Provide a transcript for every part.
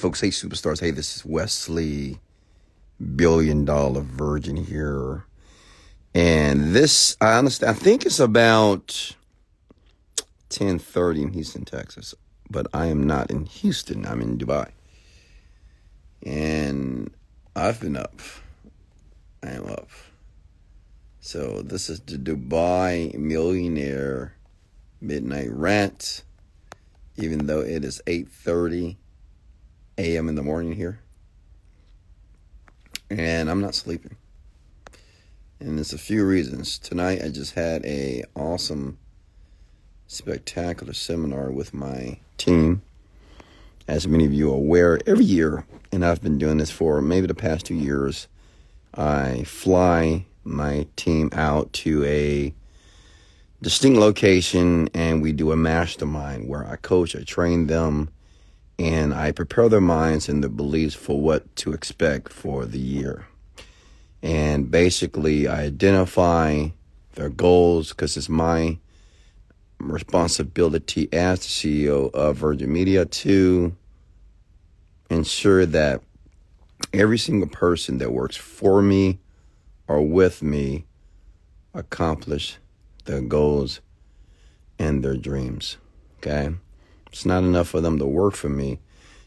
Folks, hey superstars, hey, this is Wesley, billion dollar virgin here. And this, I understand, I think it's about 1030 in Houston, Texas. But I am not in Houston, I'm in Dubai. And I've been up. I am up. So this is the Dubai Millionaire Midnight Rant. Even though it is 8:30 a.m. in the morning here. And I'm not sleeping. And there's a few reasons. Tonight I just had a awesome spectacular seminar with my team. As many of you are aware, every year, and I've been doing this for maybe the past two years, I fly my team out to a distinct location and we do a mastermind where I coach, I train them, and I prepare their minds and their beliefs for what to expect for the year. And basically, I identify their goals because it's my responsibility as the CEO of Virgin Media to ensure that every single person that works for me or with me accomplish their goals and their dreams. Okay? It's not enough for them to work for me.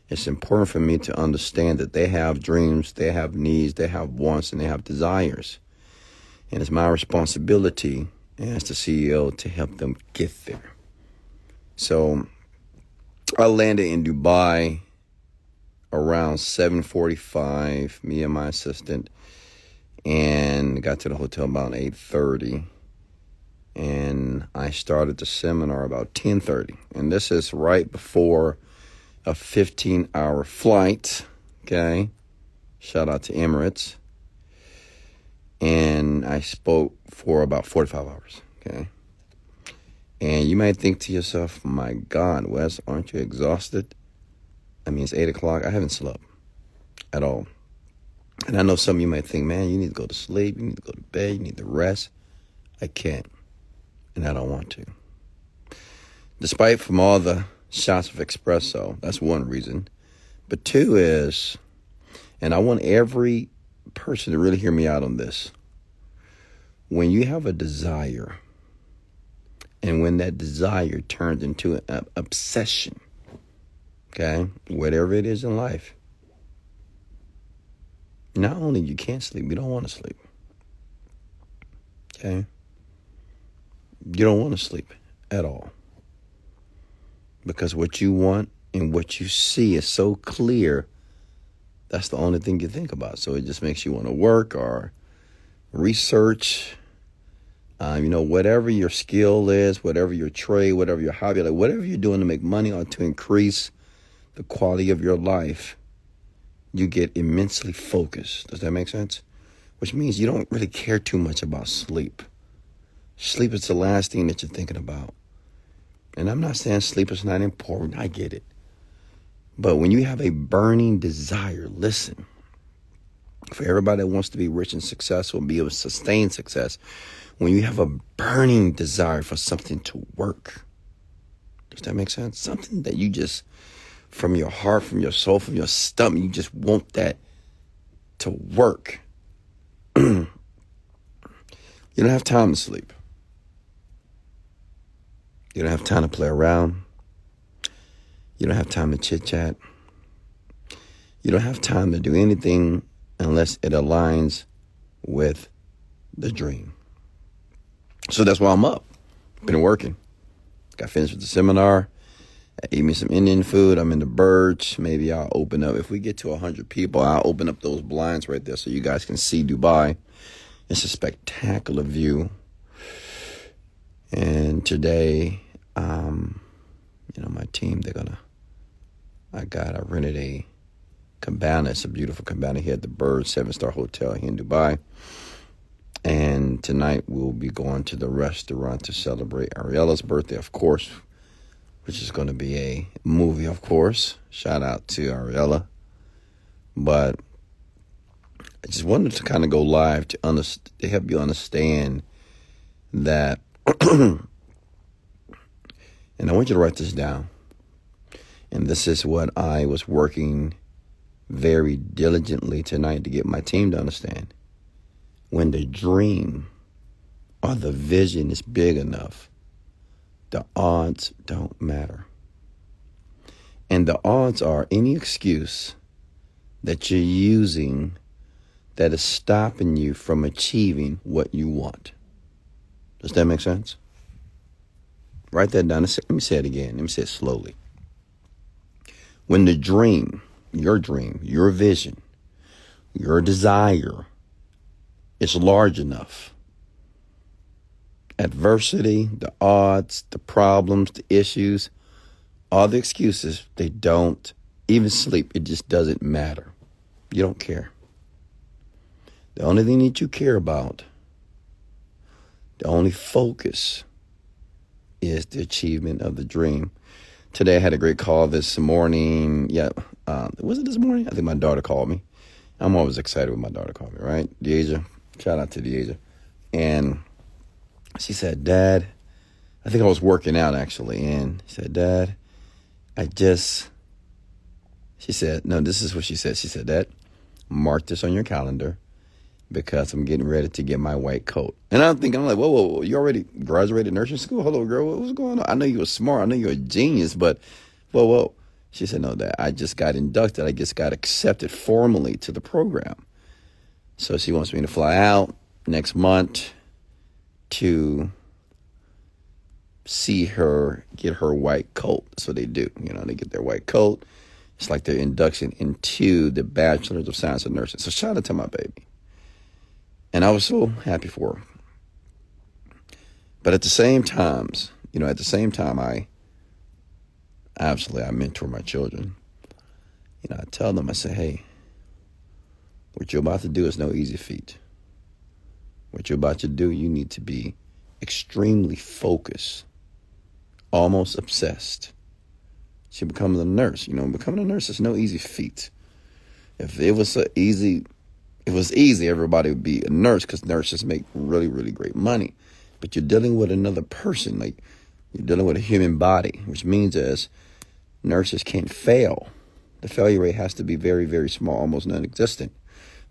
It's important for me to understand that they have dreams, they have needs, they have wants, and they have desires. And it's my responsibility as the CEO to help them get there. So I landed in Dubai around 7:45 me and my assistant and got to the hotel about 8:30 and I started the seminar about 10:30 and this is right before a 15 hour flight okay? Shout out to Emirates. And I spoke for about 45 hours okay? And you might think to yourself my god Wes aren't you exhausted? I mean it's 8 o'clock. I haven't slept at all. And I know some of you might think man you need to go to sleep. You need to go to bed. You need to rest. I can't and I don't want to. Despite from all the shots of espresso, that's one reason. But two is, and I want every person to really hear me out on this. When you have a desire, and when that desire turns into an obsession, okay, whatever it is in life, not only you can't sleep, you don't want to sleep. Okay? You don't want to sleep at all. Because what you want and what you see is so clear, that's the only thing you think about. So it just makes you want to work or research. Um, you know, whatever your skill is, whatever your trade, whatever your hobby, like whatever you're doing to make money or to increase the quality of your life, you get immensely focused. Does that make sense? Which means you don't really care too much about sleep. Sleep is the last thing that you're thinking about. And I'm not saying sleep is not important. I get it. But when you have a burning desire, listen, for everybody that wants to be rich and successful and be able to sustain success, when you have a burning desire for something to work, does that make sense? Something that you just, from your heart, from your soul, from your stomach, you just want that to work. you don't have time to sleep. You don't have time to play around. You don't have time to chit chat. You don't have time to do anything unless it aligns with the dream. So that's why I'm up. Been working. Got finished with the seminar. I ate me some Indian food. I'm in the Burj. Maybe I'll open up. If we get to 100 people, I'll open up those blinds right there so you guys can see Dubai. It's a spectacular view. And today um, you know, my team, they're gonna. I got, I rented a cabana. It's a beautiful cabana here at the Burj Seven Star Hotel here in Dubai. And tonight we'll be going to the restaurant to celebrate Ariella's birthday, of course, which is going to be a movie, of course. Shout out to Ariella. But I just wanted to kind of go live to, underst- to help you understand that And I want you to write this down. And this is what I was working very diligently tonight to get my team to understand. When the dream or the vision is big enough, the odds don't matter. And the odds are any excuse that you're using that is stopping you from achieving what you want. Does that make sense? Write that down. Let me say it again. Let me say it slowly. When the dream, your dream, your vision, your desire is large enough, adversity, the odds, the problems, the issues, all the excuses, they don't even sleep. It just doesn't matter. You don't care. The only thing that you care about, the only focus is the achievement of the dream. Today I had a great call this morning. Yeah, uh, was it this morning? I think my daughter called me. I'm always excited when my daughter called me, right? Deasia. Shout out to Deasia. And she said, Dad, I think I was working out actually. And she said, Dad, I just, she said, no, this is what she said. She said, Dad, mark this on your calendar because I'm getting ready to get my white coat. And I'm thinking, I'm like, whoa, whoa, whoa, you already graduated nursing school? Hello, girl, what was going on? I know you were smart. I know you're a genius, but whoa, whoa. She said, no, that I just got inducted. I just got accepted formally to the program. So she wants me to fly out next month to see her get her white coat. What they do. You know, they get their white coat. It's like their induction into the Bachelor's of Science of Nursing. So shout out to my baby. And I was so happy for her. But at the same times, you know, at the same time, I absolutely I mentor my children. You know, I tell them, I say, hey, what you're about to do is no easy feat. What you're about to do, you need to be extremely focused, almost obsessed. She becomes a nurse. You know, becoming a nurse is no easy feat. If it was so easy it was easy, everybody would be a nurse because nurses make really, really great money. But you're dealing with another person, like you're dealing with a human body, which means as nurses can't fail. The failure rate has to be very, very small, almost non-existent.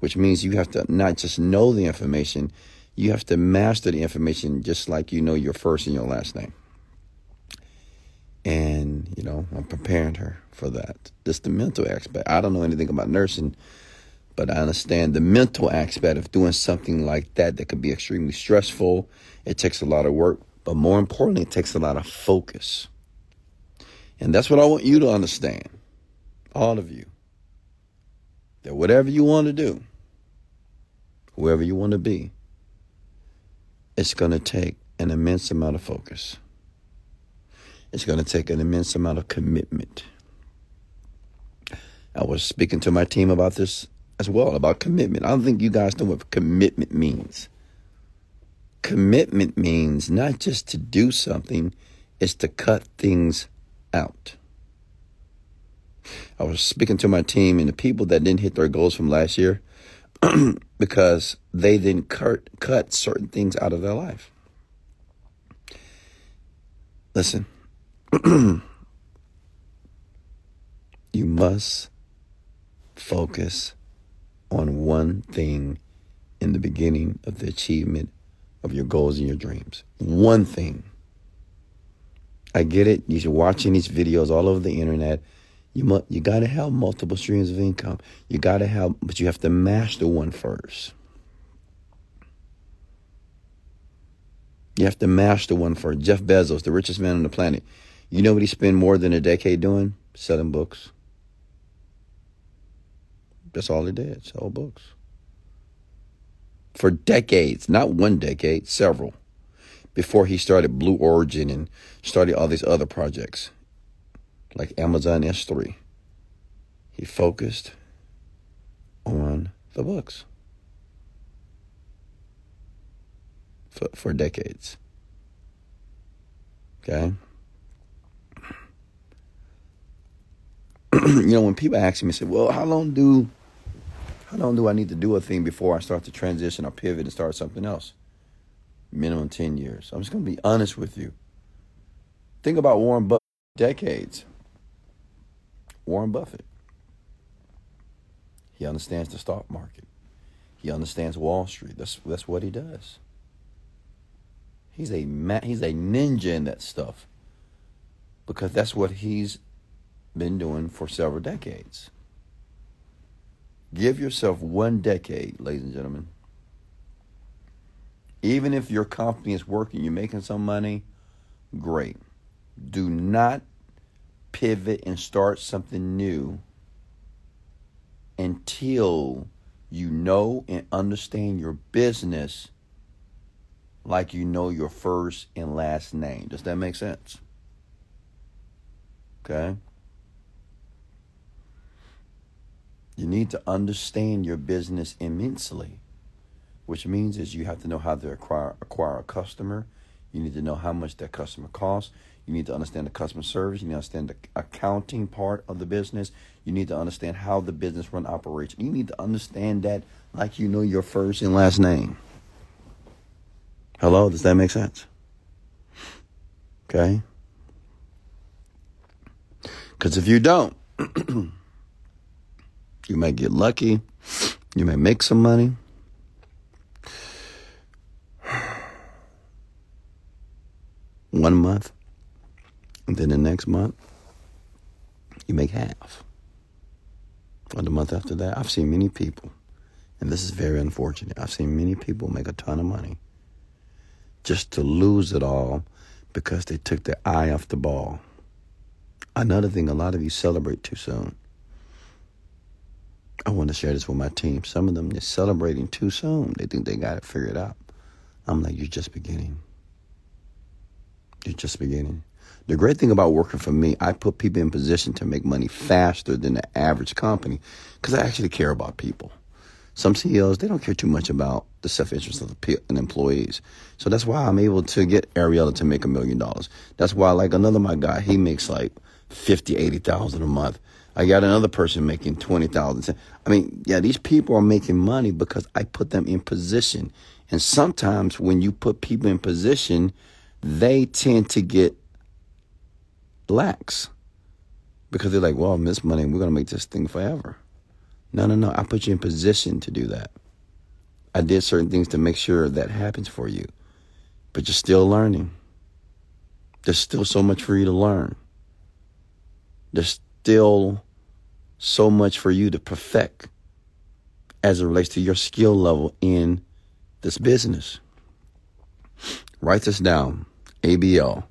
Which means you have to not just know the information, you have to master the information just like you know your first and your last name. And, you know, I'm preparing her for that. Just the mental aspect. I don't know anything about nursing but I understand the mental aspect of doing something like that that could be extremely stressful. It takes a lot of work, but more importantly, it takes a lot of focus. And that's what I want you to understand, all of you, that whatever you want to do, whoever you want to be, it's going to take an immense amount of focus. It's going to take an immense amount of commitment. I was speaking to my team about this as well about commitment. I don't think you guys know what commitment means. Commitment means not just to do something, it's to cut things out. I was speaking to my team and the people that didn't hit their goals from last year because they didn't cut, cut certain things out of their life. Listen, you must focus on one thing in the beginning of the achievement of your goals and your dreams. One thing. I get it. You're watching these videos all over the internet. You mu- you got to have multiple streams of income. You got to have, but you have to master one first. You have to master one first. Jeff Bezos, the richest man on the planet. You know what he spent more than a decade doing? Selling books. That's all he did, sell books. For decades, not one decade, several, before he started Blue Origin and started all these other projects like Amazon S3. He focused on the books for, for decades. Okay? you know, when people ask me, say, well, how long do how long do I need to do a thing before I start to transition or pivot and start something else? Minimum 10 years. I'm just going to be honest with you. Think about Warren Buffett decades. Warren Buffett. He understands the stock market. He understands Wall Street. That's that's what he does. He's a ma- he's a ninja in that stuff because that's what he's been doing for several decades. Give yourself one decade, ladies and gentlemen. Even if your company is working, you're making some money, great. Do not pivot and start something new until you know and understand your business like you know your first and last name. Does that make sense? Okay? You need to understand your business immensely, which means is you have to know how to acquire acquire a customer. You need to know how much that customer costs. You need to understand the customer service. You need to understand the accounting part of the business. You need to understand how the business run operation. You need to understand that like you know your first and last name. Hello, does that make sense? Okay? Because if you don't, you may get lucky. You may make some money. One month. And then the next month, you make half. Or the month after that. I've seen many people, and this is very unfortunate. I've seen many people make a ton of money just to lose it all because they took their eye off the ball. Another thing, a lot of you celebrate too soon. I want to share this with my team. Some of them, they're celebrating too soon. They think they got it figured out. I'm like, you're just beginning. You're just beginning. The great thing about working for me, I put people in position to make money faster than the average company because I actually care about people. Some CEOs, they don't care too much about the self-interest of the and employees. So that's why I'm able to get Ariella to make a million dollars. That's why, like another my guy, he makes like 50, 80,000 a month. I got another person making 20,000. I mean, yeah, these people are making money because I put them in position. And sometimes when you put people in position, they tend to get lax because they're like, well, I'm this money, we're to make this thing forever. No, no, no. I put you in position to do that. I did certain things to make sure that happens for you, but you're still learning. There's still so much for you to learn. There's still so much for you to perfect as it relates to your skill level in this business. Write this down. ABL.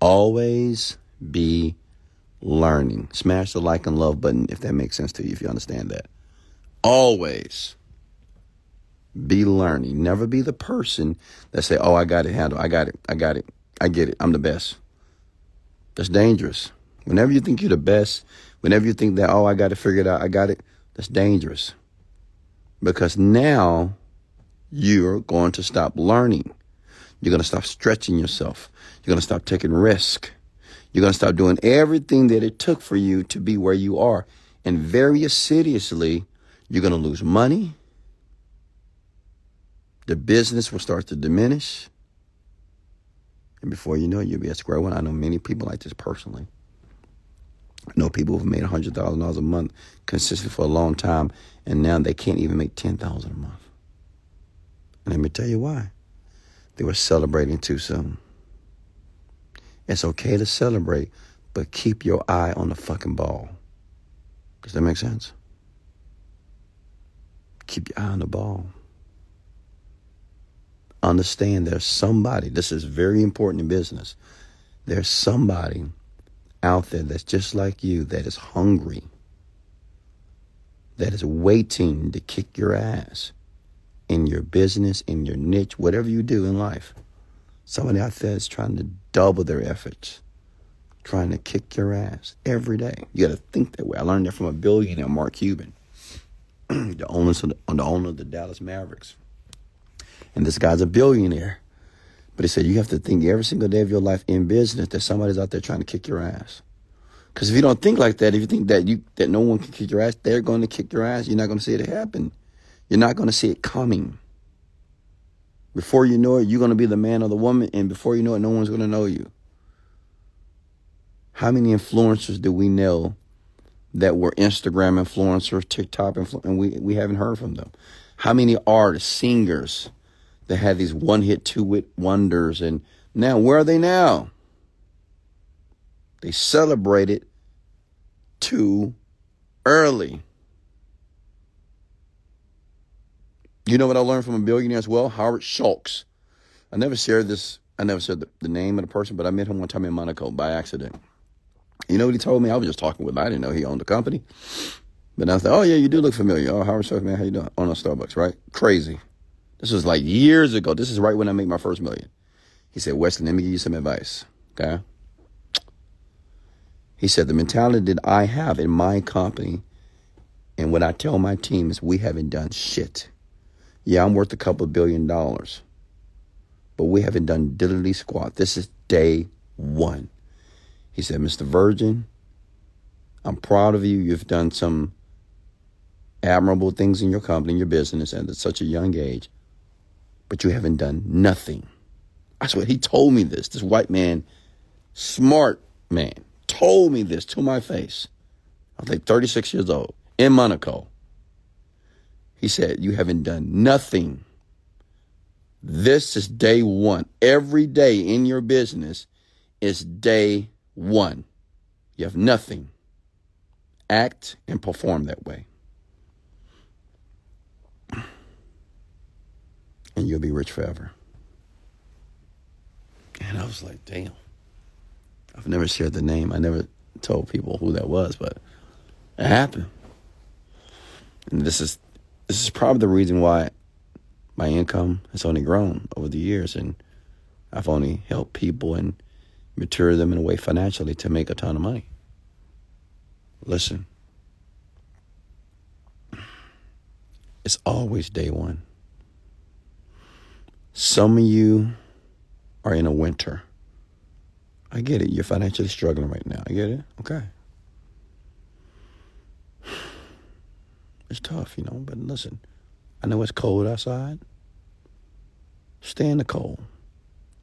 Always be learning. Smash the like and love button if that makes sense to you, if you understand that. Always be learning. Never be the person that say, "Oh, I got it handled. I got it. I got it. I get it. I'm the best." That's dangerous. Whenever you think you're the best, whenever you think that, "Oh, I got to figure it out. I got it." That's dangerous. Because now you're going to stop learning. You're going to stop stretching yourself. You're going to stop taking risk. You're going to stop doing everything that it took for you to be where you are. And very assiduously, you're going to lose money. The business will start to diminish. And before you know it, you'll be at square one. I know many people like this personally. I know people who've made $100,000 a month consistently for a long time, and now they can't even make 10,000 a month. And let me tell you why. They were celebrating too soon. It's okay to celebrate, but keep your eye on the fucking ball. Does that make sense? Keep your eye on the ball. Understand there's somebody, this is very important in business. There's somebody out there that's just like you that is hungry, that is waiting to kick your ass in your business, in your niche, whatever you do in life. Somebody out there is trying to double their efforts, trying to kick your ass every day. You got to think that way. I learned that from a billionaire, Mark Cuban, the owner of the, the owner of the Dallas Mavericks. And this guy's a billionaire. But he said you have to think every single day of your life in business that somebody's out there trying to kick your ass. Because if you don't think like that, if you think that you that no one can kick your ass, they're going to kick your ass. You're not going to see it happen. You're not going to see it coming. Before you know it, you're going to be the man or the woman, and before you know it, no one's going to know you. How many influencers do we know that were Instagram influencers, TikTok influencers, and we, we haven't heard from them? How many artists, singers that had these one hit, two hit wonders? And now, where are they now? They celebrated too early. You know what I learned from a billionaire as well? Howard Schultz. I never shared this, I never said the, the name of the person, but I met him one time in Monaco by accident. You know what he told me? I was just talking with him. I didn't know he owned the company. But I like, oh, yeah, you do look familiar. Oh, Howard Schultz, man, how you doing? On a Starbucks, right? Crazy. This was like years ago. This is right when I made my first million. He said, Wesley, let me give you some advice. Okay? He said, the mentality that I have in my company and what I tell my team is we haven't done shit. Yeah, I'm worth a couple billion dollars, but we haven't done diddly squat. This is day one. He said, Mr. Virgin, I'm proud of you. You've done some admirable things in your company, in your business, and at such a young age, but you haven't done nothing. I swear, he told me this. This white man, smart man, told me this to my face. I was like 36 years old in Monaco. He said, You haven't done nothing. This is day one. Every day in your business is day one. You have nothing. Act and perform that way. And you'll be rich forever. And I was like, damn. I've never shared the name. I never told people who that was, but it happened. And this is this is probably the reason why my income has only grown over the years and I've only helped people and mature them in a way financially to make a ton of money. Listen. It's always day one. Some of you are in a winter. I get it. You're financially struggling right now. I get it. Okay. It's tough, you know, but listen, I know it's cold outside. Stay in the cold.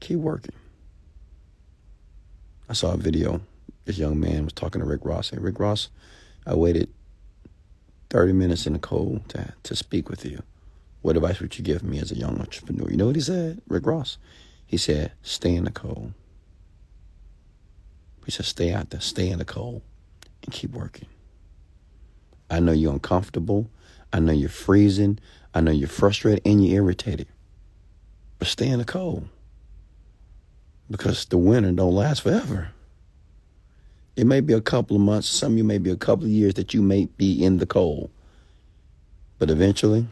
Keep working. I saw a video. This young man was talking to Rick Ross. Hey, Rick Ross, I waited 30 minutes in the cold to, to speak with you. What advice would you give me as a young entrepreneur? You know what he said, Rick Ross? He said, stay in the cold. He said, stay out there, stay in the cold, and keep working. I know you're uncomfortable. I know you're freezing. I know you're frustrated and you're irritated. But stay in the cold. Because the winter don't last forever. It may be a couple of months, some of you may be a couple of years that you may be in the cold. But eventually,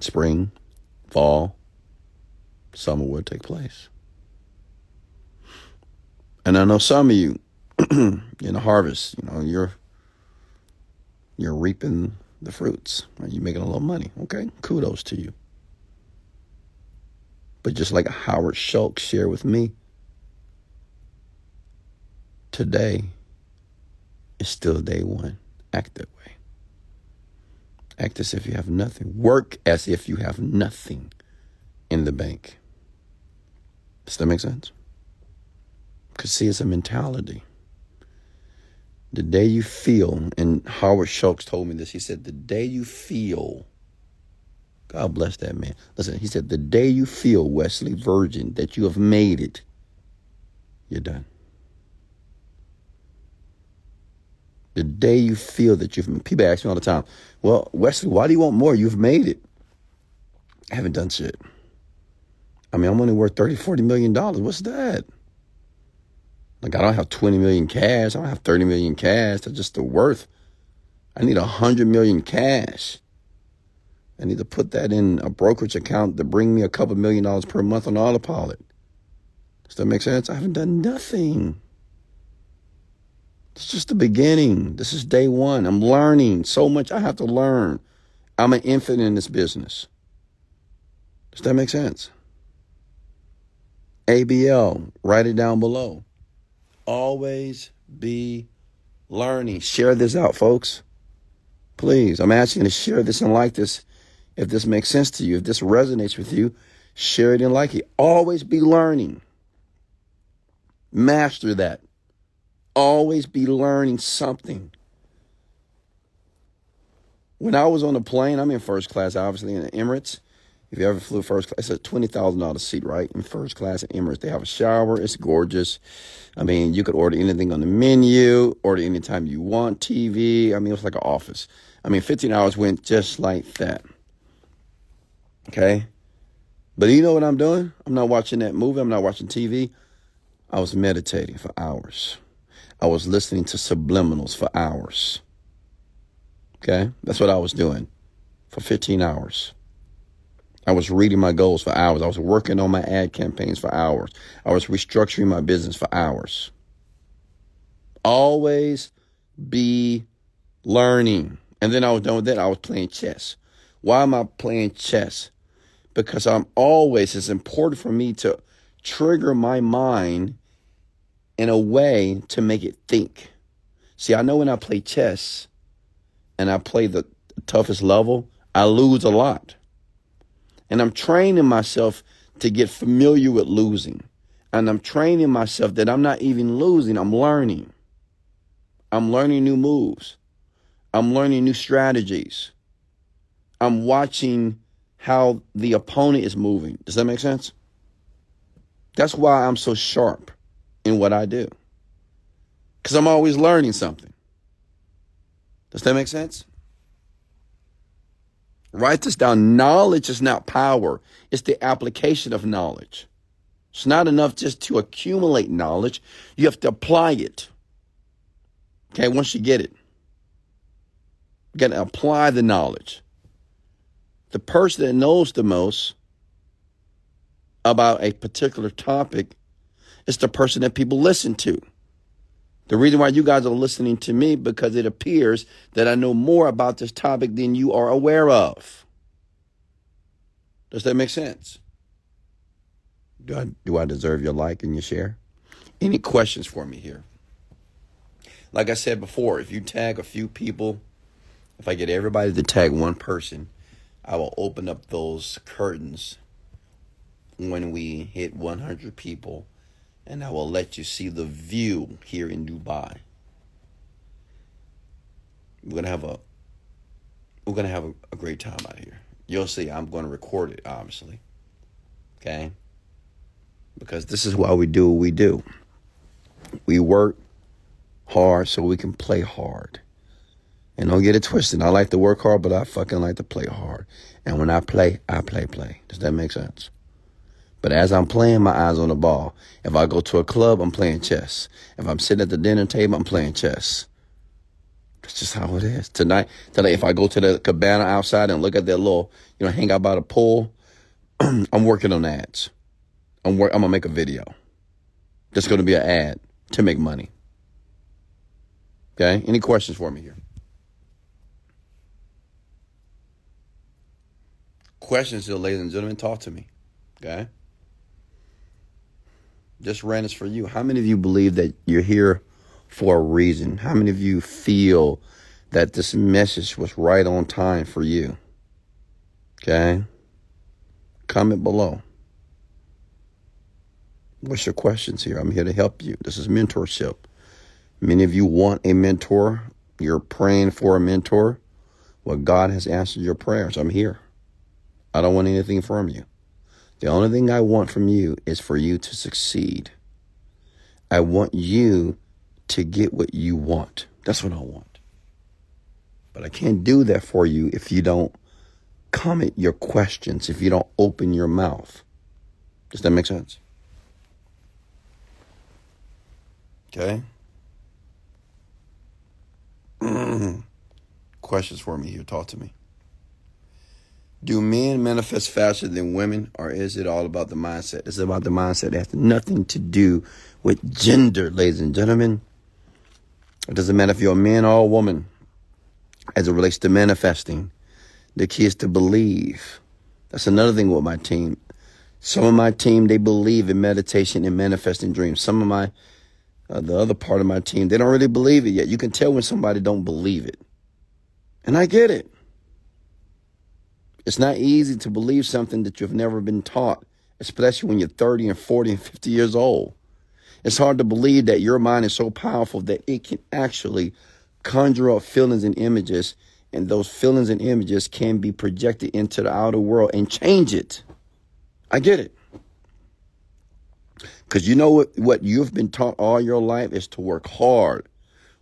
spring, fall, summer will take place. And I know some of you in the harvest, you know, you're you're reaping the fruits. You're making a little money. Okay, kudos to you. But just like Howard Schultz shared with me, today is still day one. Act that way. Act as if you have nothing. Work as if you have nothing in the bank. Does that make sense? Because, see, it's a mentality. The day you feel, and Howard Schultz told me this, he said, the day you feel, God bless that man. Listen, he said, the day you feel, Wesley Virgin, that you have made it, you're done. The day you feel that you've, people ask me all the time, well, Wesley, why do you want more? You've made it. I haven't done shit. I mean, I'm only worth 30, 40 million dollars. What's that? Like I don't have 20 million cash. I don't have 30 million cash. That's just the worth. I need 100 million cash. I need to put that in a brokerage account to bring me a couple million dollars per month on autopilot. Does that make sense? I haven't done nothing. It's just the beginning. This is day one. I'm learning so much I have to learn. I'm an infant in this business. Does that make sense? ABL, write it down below. Always be learning. Share this out, folks. Please, I'm asking you to share this and like this. If this makes sense to you, if this resonates with you, share it and like it. Always be learning. Master that. Always be learning something. When I was on the plane, I'm in first class, obviously, in the Emirates. If you ever flew first class, it's a twenty thousand dollar seat, right? In first class in Emirates, they have a shower. It's gorgeous. I mean, you could order anything on the menu, order anytime you want. TV. I mean, it was like an office. I mean, fifteen hours went just like that. Okay, but you know what I'm doing? I'm not watching that movie. I'm not watching TV. I was meditating for hours. I was listening to subliminals for hours. Okay, that's what I was doing for 15 hours. I was reading my goals for hours. I was working on my ad campaigns for hours. I was restructuring my business for hours. Always be learning. And then I was done with that. I was playing chess. Why am I playing chess? Because I'm always, it's important for me to trigger my mind in a way to make it think. See, I know when I play chess and I play the toughest level, I lose a lot. And I'm training myself to get familiar with losing. And I'm training myself that I'm not even losing, I'm learning. I'm learning new moves. I'm learning new strategies. I'm watching how the opponent is moving. Does that make sense? That's why I'm so sharp in what I do. Because I'm always learning something. Does that make sense? Write this down. Knowledge is not power, it's the application of knowledge. It's not enough just to accumulate knowledge, you have to apply it. Okay, once you get it, you got to apply the knowledge. The person that knows the most about a particular topic is the person that people listen to. The reason why you guys are listening to me because it appears that I know more about this topic than you are aware of. Does that make sense? Do I do I deserve your like and your share? Any questions for me here? Like I said before, if you tag a few people, if I get everybody to tag one person, I will open up those curtains when we hit 100 people and I will let you see the view here in Dubai. We're gonna have a we're gonna have a, a great time out here. You'll see. I'm gonna record it, obviously. Okay. Because this is why we do what we do. We work hard so we can play hard. And don't get it twisted. I like to work hard, but I fucking like to play hard. And when I play, I play play. Does that make sense? But as I'm playing, my eyes on the ball. If I go to a club, I'm playing chess. If I'm sitting at the dinner table, I'm playing chess. That's just how it is. Tonight, tonight, if I go to the cabana outside and look at that little, you know, hang out by the pool, I'm working on ads. I'm work. I'm gonna make a video. That's gonna be an ad to make money. Okay. Any questions for me here? Questions, ladies and gentlemen, talk to me. Okay. This rant is for you. How many of you believe that you're here for a reason? How many of you feel that this message was right on time for you? Okay? Comment below. What's your questions here? I'm here to help you. This is mentorship. Many of you want a mentor. You're praying for a mentor. Well, God has answered your prayers. I'm here. I don't want anything from you. The only thing I want from you is for you to succeed. I want you to get what you want. That's what I want. But I can't do that for you if you don't comment your questions, if you don't open your mouth. Does that make sense? Okay. Questions for me here. Talk to me. Do men manifest faster than women, or is it all about the mindset? It's about the mindset. It has nothing to do with gender, ladies and gentlemen. It doesn't matter if you're a man or a woman as it relates to manifesting. The key is to believe. That's another thing with my team. Some of my team, they believe in meditation and manifesting dreams. Some of my, uh, the other part of my team, they don't really believe it yet. You can tell when somebody don't believe it. And I get it. It's not easy to believe something that you've never been taught, especially when you're 30 and 40 and 50 years old. It's hard to believe that your mind is so powerful that it can actually conjure up feelings and images and those feelings and images can be projected into the outer world and change it. I get it. Because you know what, what you've been taught all your life is to work hard.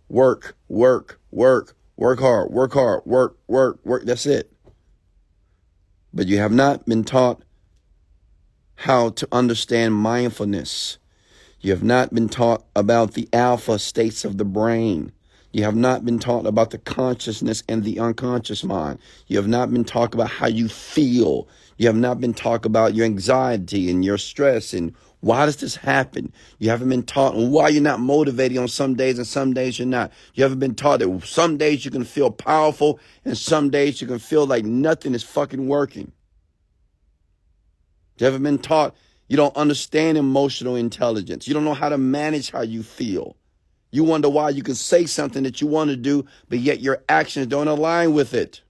Work, work, work, work hard, work hard, work, work, work. That's it. But you have not been taught how to understand mindfulness. You have not been taught about the alpha states of the brain. You have not been taught about the consciousness and the unconscious mind. You have not been taught about how you feel. You have not been taught about your anxiety and your stress and why does this happen? You haven't been taught why you're not motivated on some days and some days you're not. You haven't been taught that some days you can feel powerful and some days you can feel like nothing is fucking working. You haven't been taught you don't understand emotional intelligence. You don't know how to manage how you feel. You wonder why you can say something that you want to do, but yet your actions don't align with it.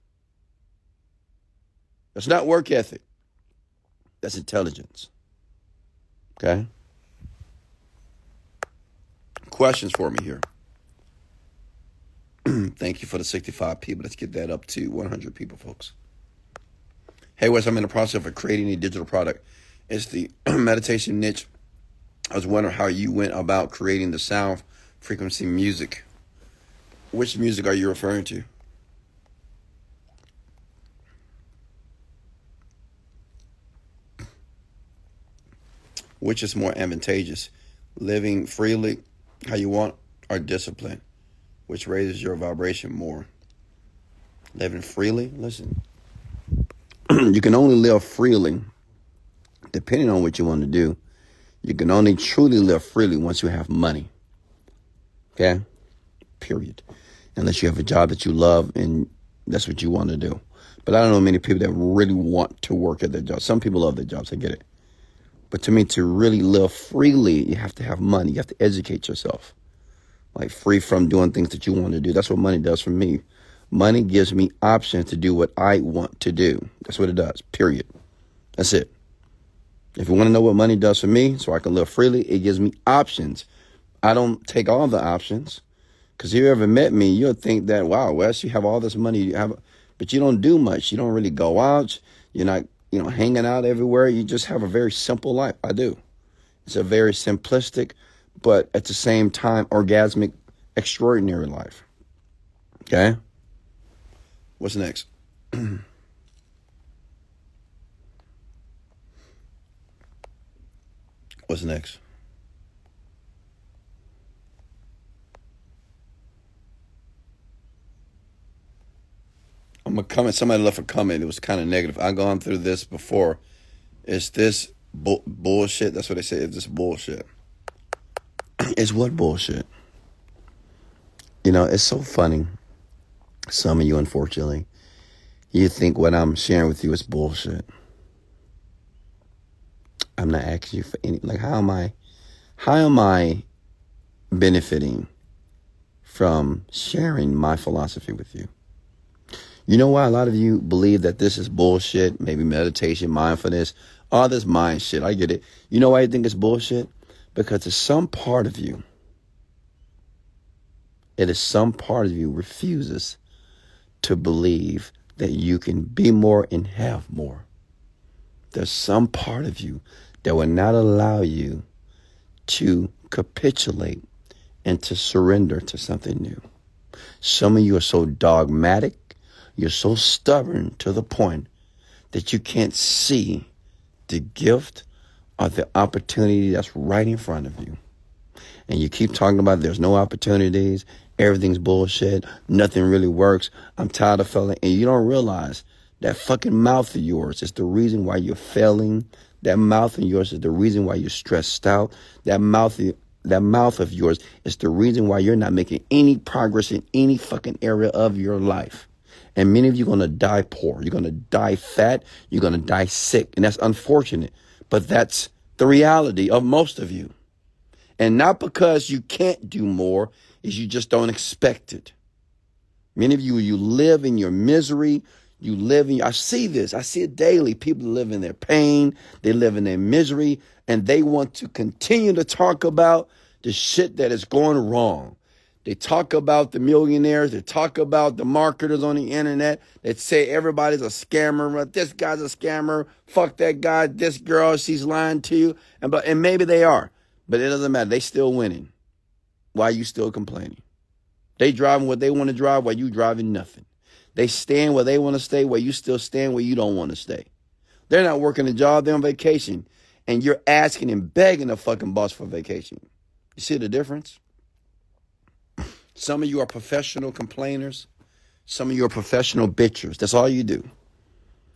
That's not work ethic. That's intelligence. Okay? Questions for me here. Thank you for the 65 people. Let's get that up to 100 people, folks. Hey, Wes, I'm in the process of creating a digital product. It's the meditation niche. I was wondering how you went about creating the sound frequency music. Which music are you referring to? Which is more advantageous? Living freely, how you want, or discipline, which raises your vibration more? Living freely? Listen, you can only live freely depending on what you want to do. You can only truly live freely once you have money. Okay? Period. Unless you have a job that you love and that's what you want to do. But I don't know many people that really want to work at their job. Some people love their jobs, I get it. But to me, to really live freely, you have to have money. You have to educate yourself. Like free from doing things that you want to do. That's what money does for me. Money gives me options to do what I want to do. That's what it does, period. That's it. If you want to know what money does for me so I can live freely, it gives me options I don't take all the options. Because if you ever met me, you'll think that, wow, Wes, you have all this money, you have, but you don't do much. You don't really go out. You're not, you know, hanging out everywhere. You just have a very simple life. I do. It's a very simplistic, but at the same time, orgasmic, extraordinary life. Okay? What's next? What's next? I'm a comment. Somebody left a comment. It was kind of negative. I've gone through this before. Is this bu- bullshit? That's what they say. Is this bullshit? It's what bullshit? You know, it's so funny. Some of you, unfortunately, you think what I'm sharing with you is bullshit. I'm not asking you for any. Like, how am I? How am I benefiting from sharing my philosophy with you? You know why a lot of you believe that this is bullshit? Maybe meditation, mindfulness, all this mind shit. I get it. You know why you think it's bullshit? Because there's some part of you, it is some part of you refuses to believe that you can be more and have more. There's some part of you that will not allow you to capitulate and to surrender to something new. Some of you are so dogmatic you're so stubborn to the point that you can't see the gift or the opportunity that's right in front of you. And you keep talking about there's no opportunities, everything's bullshit, nothing really works. I'm tired of failing. And you don't realize that fucking mouth of yours is the reason why you're failing. That mouth of yours is the reason why you're stressed out. That mouth that mouth of yours is the reason why you're not making any progress in any fucking area of your life. And many of you are going to die poor. You're going to die fat. You're going to die sick. And that's unfortunate. But that's the reality of most of you. And not because you can't do more, is you just don't expect it. Many of you, you live in your misery. You live in, I see this. I see it daily. People live in their pain. They live in their misery and they want to continue to talk about the shit that is going wrong. They talk about the millionaires. They talk about the marketers on the internet. They say everybody's a scammer. This guy's a scammer. Fuck that guy. This girl, she's lying to you. And but and maybe they are, but it doesn't matter. They still winning. Why you still complaining? They driving what they want to drive while you driving nothing. They stand where they want to stay while you still stand where you don't want to stay. They're not working a job. They're on vacation, and you're asking and begging the fucking boss for vacation. You see the difference? Some of you are professional complainers. Some of you are professional bitchers. That's all you do.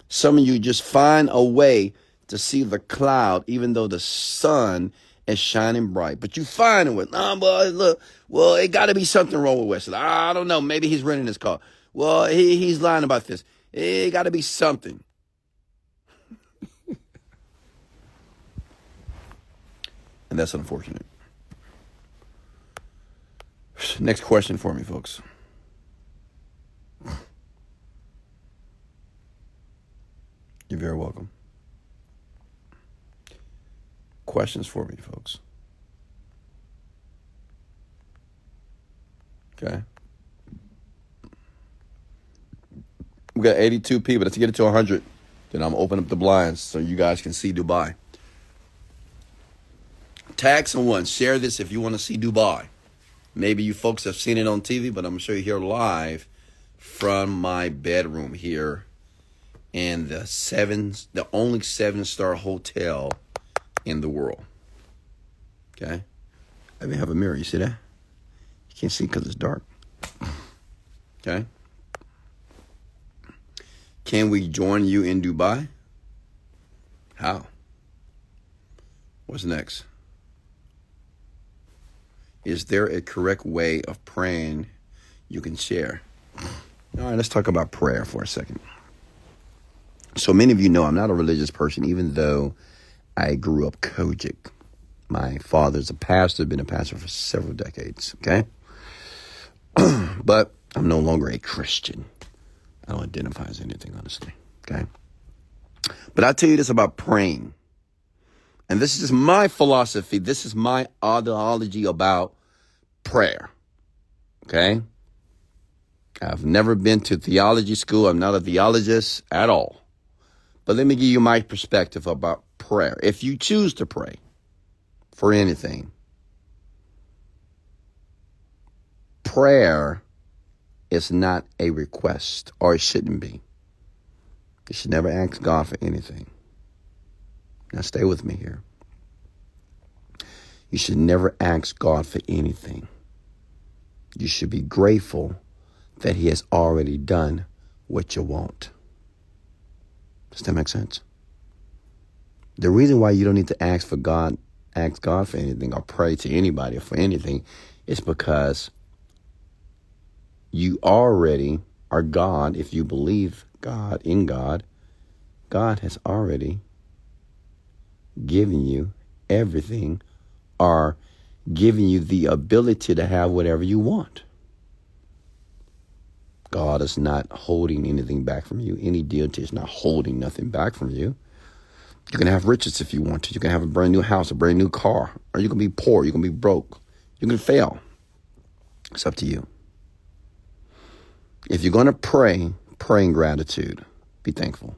Some of you just find a way to see the cloud, even though the sun is shining bright. But you find it with, nah, boy, look, well, it got to be something wrong with Wesley. I don't know. Maybe he's renting his car. Well, he, he's lying about this. It got to be something. and that's unfortunate. Next question for me, folks. You're very welcome. Questions for me, folks. Okay. We got 82 people. Let's get it to 100. Then I'm open up the blinds so you guys can see Dubai. Tag someone. Share this if you want to see Dubai. Maybe you folks have seen it on TV, but I'm show you here live from my bedroom here in the seven, the only seven star hotel in the world. Okay, I even have a mirror. You see that? You can't see because it's dark. Okay. Can we join you in Dubai? How? What's next? Is there a correct way of praying you can share? All right, let's talk about prayer for a second. So many of you know I'm not a religious person, even though I grew up COGIC. My father's a pastor, been a pastor for several decades, okay? but I'm no longer a Christian. I don't identify as anything, honestly, okay? But I'll tell you this about praying. And this is my philosophy. This is my ideology about prayer. Okay? I've never been to theology school. I'm not a theologist at all. But let me give you my perspective about prayer. If you choose to pray for anything, prayer is not a request, or it shouldn't be. You should never ask God for anything. Now, stay with me here. You should never ask God for anything you should be grateful that He has already done what you want. Does that make sense? The reason why you don't need to ask for God, ask God for anything or pray to anybody for anything is because you already are God. If you believe God in God, God has already given you everything or giving you the ability to have whatever you want. God is not holding anything back from you. Any deity is not holding nothing back from you. You can have riches if you want to. You can have a brand new house, a brand new car, or you can be poor. You can be broke. You can fail. It's up to you. If you're going to pray, pray in gratitude. Be thankful.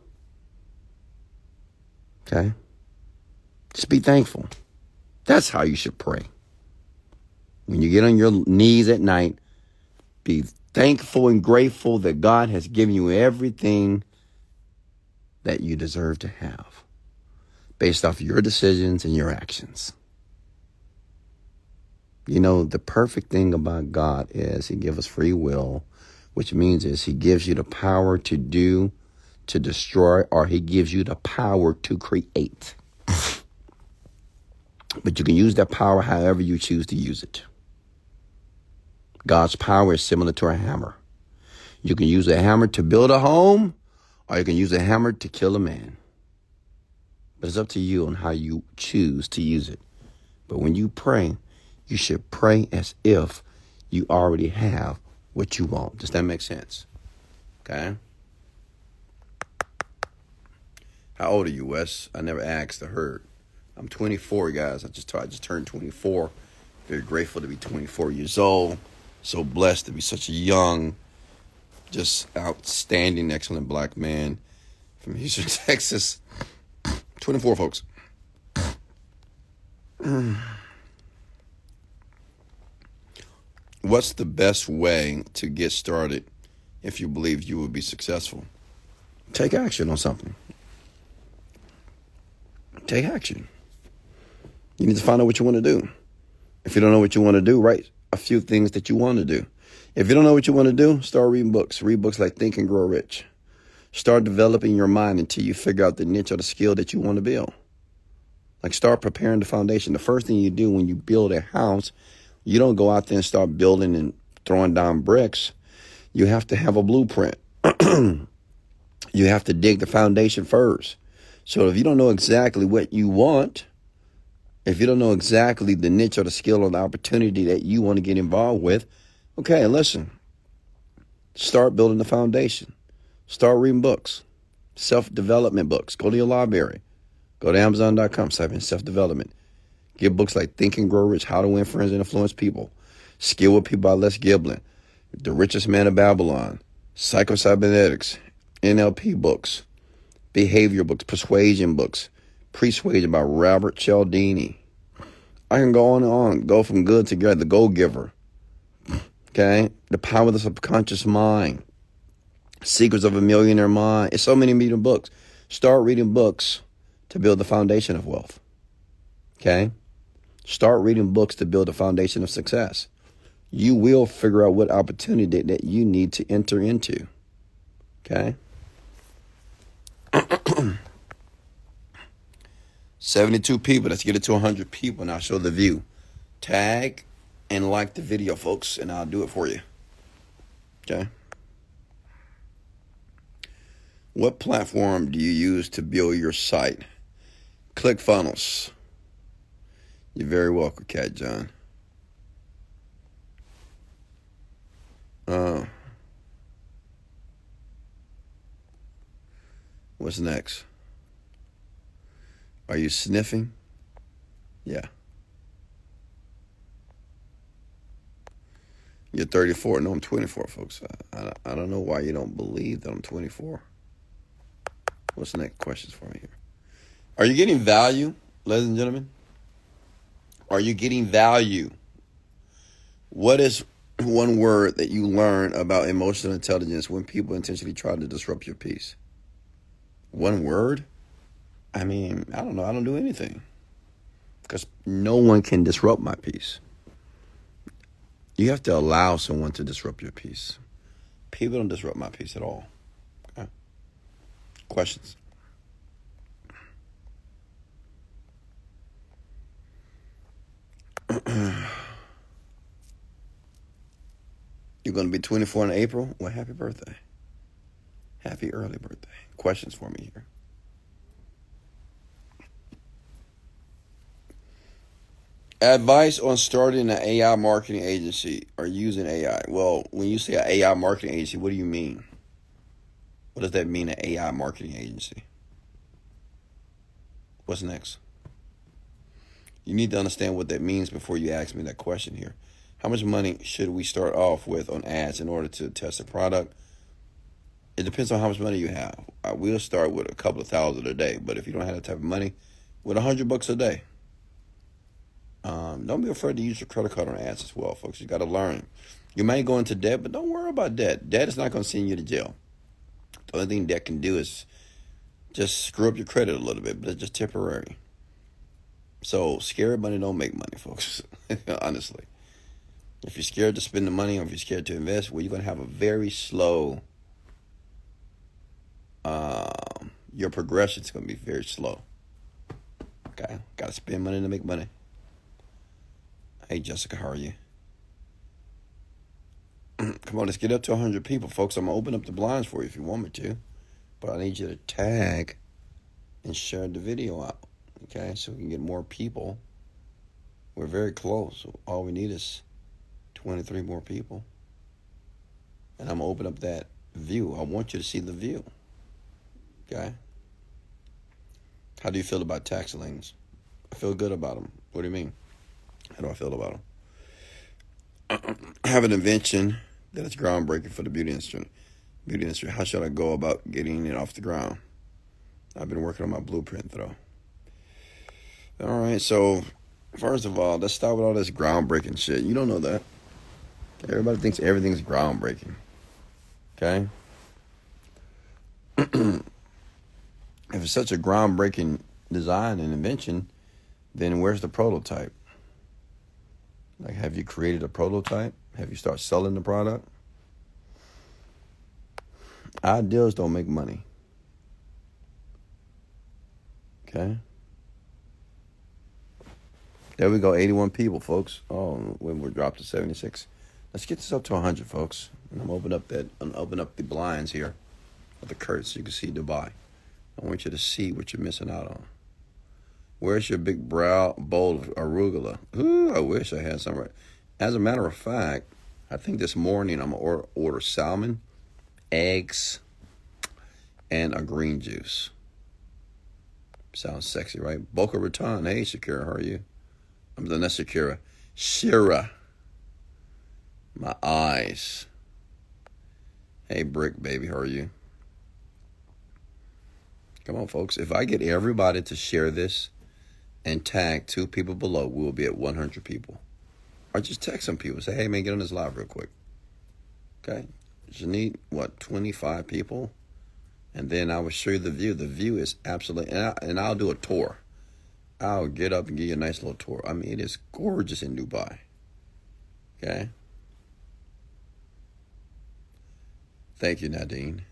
Okay? Just be thankful. That's how you should pray. When you get on your knees at night, be thankful and grateful that God has given you everything that you deserve to have based off your decisions and your actions. You know, the perfect thing about God is He gives us free will, which means is He gives you the power to do, to destroy, or He gives you the power to create. But you can use that power however you choose to use it. God's power is similar to a hammer. You can use a hammer to build a home, or you can use a hammer to kill a man. But it's up to you on how you choose to use it. But when you pray, you should pray as if you already have what you want. Does that make sense? Okay. How old are you, Wes? I never asked. I heard. I'm 24, guys. I just I just turned 24. Very grateful to be 24 years old. So blessed to be such a young, just outstanding, excellent black man from Houston, Texas. 24 folks. What's the best way to get started if you believe you will be successful? Take action on something. Take action. You need to find out what you want to do. If you don't know what you want to do, write a few things that you want to do. If you don't know what you want to do, start reading books. Read books like Think and Grow Rich. Start developing your mind until you figure out the niche or the skill that you want to build. Like start preparing the foundation. The first thing you do when you build a house, you don't go out there and start building and throwing down bricks. You have to have a blueprint. you have to dig the foundation first. So if you don't know exactly what you want, if you don't know exactly the niche or the skill or the opportunity that you want to get involved with, okay, listen. Start building the foundation. Start reading books, self development books. Go to your library. Go to Amazon.com, type in self development. Get books like Think and Grow Rich, How to Win Friends and Influence People, Skill with People by Les Giblin, The Richest Man of Babylon, Psychocybernetics, NLP books, behavior books, persuasion books, Persuasion by Robert Cialdini. I can go on and on, go from good to great, The Go Giver. Okay? The Power of the Subconscious Mind. Secrets of a Millionaire Mind. It's so many million books. Start reading books to build the foundation of wealth. Okay? Start reading books to build the foundation of success. You will figure out what opportunity that you need to enter into. Okay? 72 people. Let's get it to 100 people and I'll show the view. Tag and like the video, folks, and I'll do it for you. Okay? What platform do you use to build your site? ClickFunnels. You're very welcome, Cat John. Uh, what's next? Are you sniffing? Yeah. You're 34. No, I'm 24, folks. I, I, I don't know why you don't believe that I'm 24. What's the next questions for me here? Are you getting value, ladies and gentlemen? Are you getting value? What is one word that you learn about emotional intelligence when people intentionally try to disrupt your peace? One word? I mean, I don't know. I don't do anything because no one can disrupt my peace. You have to allow someone to disrupt your peace. People don't disrupt my peace at all. Okay. Questions? You're going to be 24 in April? Well, happy birthday. Happy early birthday. Questions for me here. Advice on starting an AI marketing agency or using AI. Well, when you say an AI marketing agency, what do you mean? What does that mean, an AI marketing agency? What's next? You need to understand what that means before you ask me that question here. How much money should we start off with on ads in order to test a product? It depends on how much money you have. Uh, I will start with a couple of thousand a day, but if you don't have that type of money, with a hundred bucks a day, um, don't be afraid to use your credit card on ads as well, folks. You got to learn. You may go into debt, but don't worry about debt. Debt is not going to send you to jail. The only thing debt can do is just screw up your credit a little bit, but it's just temporary. So scared money don't make money, folks. Honestly, if you're scared to spend the money, or if you're scared to invest, well, you're going to have a very slow. Uh, your progression is going to be very slow. Okay, got to spend money to make money. Hey, Jessica, how are you? Come on, let's get up to 100 people, folks. I'm going to open up the blinds for you if you want me to. But I need you to tag and share the video out, okay? So we can get more people. We're very close. All we need is 23 more people. And I'm going to open up that view. I want you to see the view, okay? How do you feel about tax liens? I feel good about them. What do you mean? How do I feel about them? I have an invention that is groundbreaking for the beauty industry. Beauty industry. How should I go about getting it off the ground? I've been working on my blueprint though. All right, so first of all, let's start with all this groundbreaking shit. You don't know that. Everybody thinks everything's groundbreaking. Okay? if it's such a groundbreaking design and invention, then where's the prototype? Like, have you created a prototype? Have you started selling the product? Ideas don't make money. Okay? There we go, 81 people, folks. Oh, when we're dropped to 76. Let's get this up to 100, folks. And I'm open up that. I'm open up the blinds here, of the curtains, so you can see Dubai. I want you to see what you're missing out on. Where's your big brow bowl of arugula? Ooh, I wish I had some. Right. As a matter of fact, I think this morning I'm gonna order, order salmon, eggs, and a green juice. Sounds sexy, right? Boca Raton. Hey, Shakira, how are you? I'm the next Shakira. Shira. My eyes. Hey, Brick, baby, how are you? Come on, folks. If I get everybody to share this, and tag two people below, we'll be at 100 people. Or just text some people. Say, hey, man, get on this live real quick. Okay? You need, what, 25 people? And then I will show you the view. The view is absolutely, and, I, and I'll do a tour. I'll get up and give you a nice little tour. I mean, it is gorgeous in Dubai. Okay? Thank you, Nadine.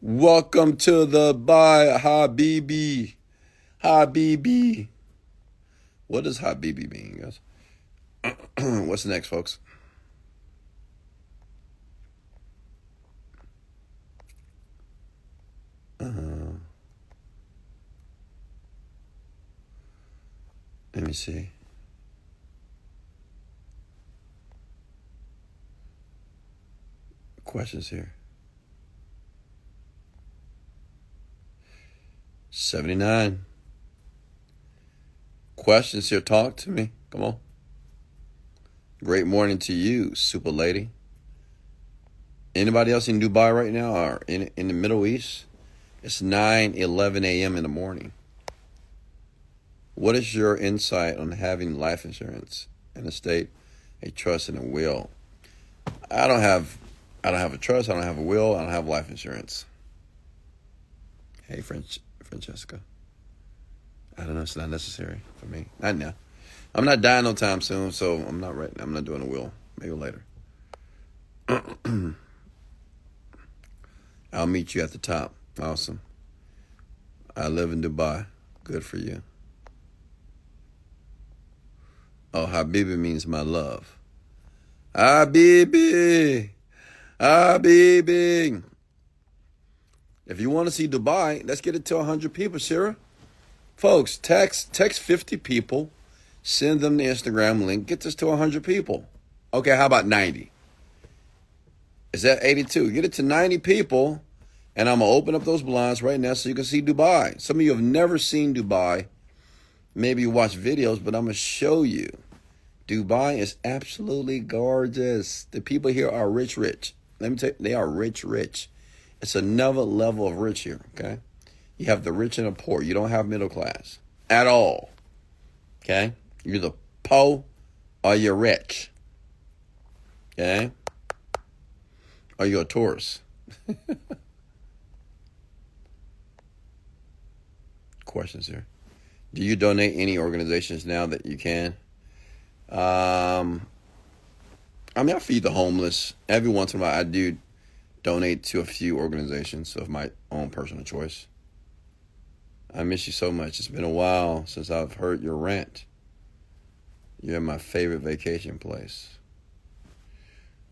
Welcome to Dubai Habibi. Habibi. What does Habibi mean, guys? What's next, folks? Uh, let me see. Questions here. 79 questions here, talk to me. Come on. Great morning to you, super lady. Anybody else in Dubai right now or in, in the Middle East? It's 9 11 a.m. in the morning. What is your insight on having life insurance, an estate, a trust, and a will? I don't have I don't have a trust, I don't have a will, I don't have life insurance. Hey French Francesca. I don't know. It's not necessary for me. Not now. I'm not dying no time soon, so I'm not right. I'm not doing a will. Maybe later. I'll meet you at the top. Awesome. I live in Dubai. Good for you. Oh, Habibi means my love. Habibi. Habibi. If you want to see Dubai, let's get it to 100 people, Sarah. Folks, text text 50 people, send them the Instagram link, get this to 100 people. Okay, how about 90? Is that 82? Get it to 90 people, and I'm going to open up those blinds right now so you can see Dubai. Some of you have never seen Dubai. Maybe you watch videos, but I'm going to show you. Dubai is absolutely gorgeous. The people here are rich, rich. Let me tell you, they are rich, rich. It's another level of rich here, okay? You have the rich and the poor. You don't have middle class at all. Okay? You're the poor or you're rich. Okay? Are you a tourist? Questions here. Do you donate any organizations now that you can? Um, I mean, I feed the homeless. Every once in a while, I do donate to a few organizations of my own personal choice. I miss you so much. It's been a while since I've heard your rant. You're my favorite vacation place.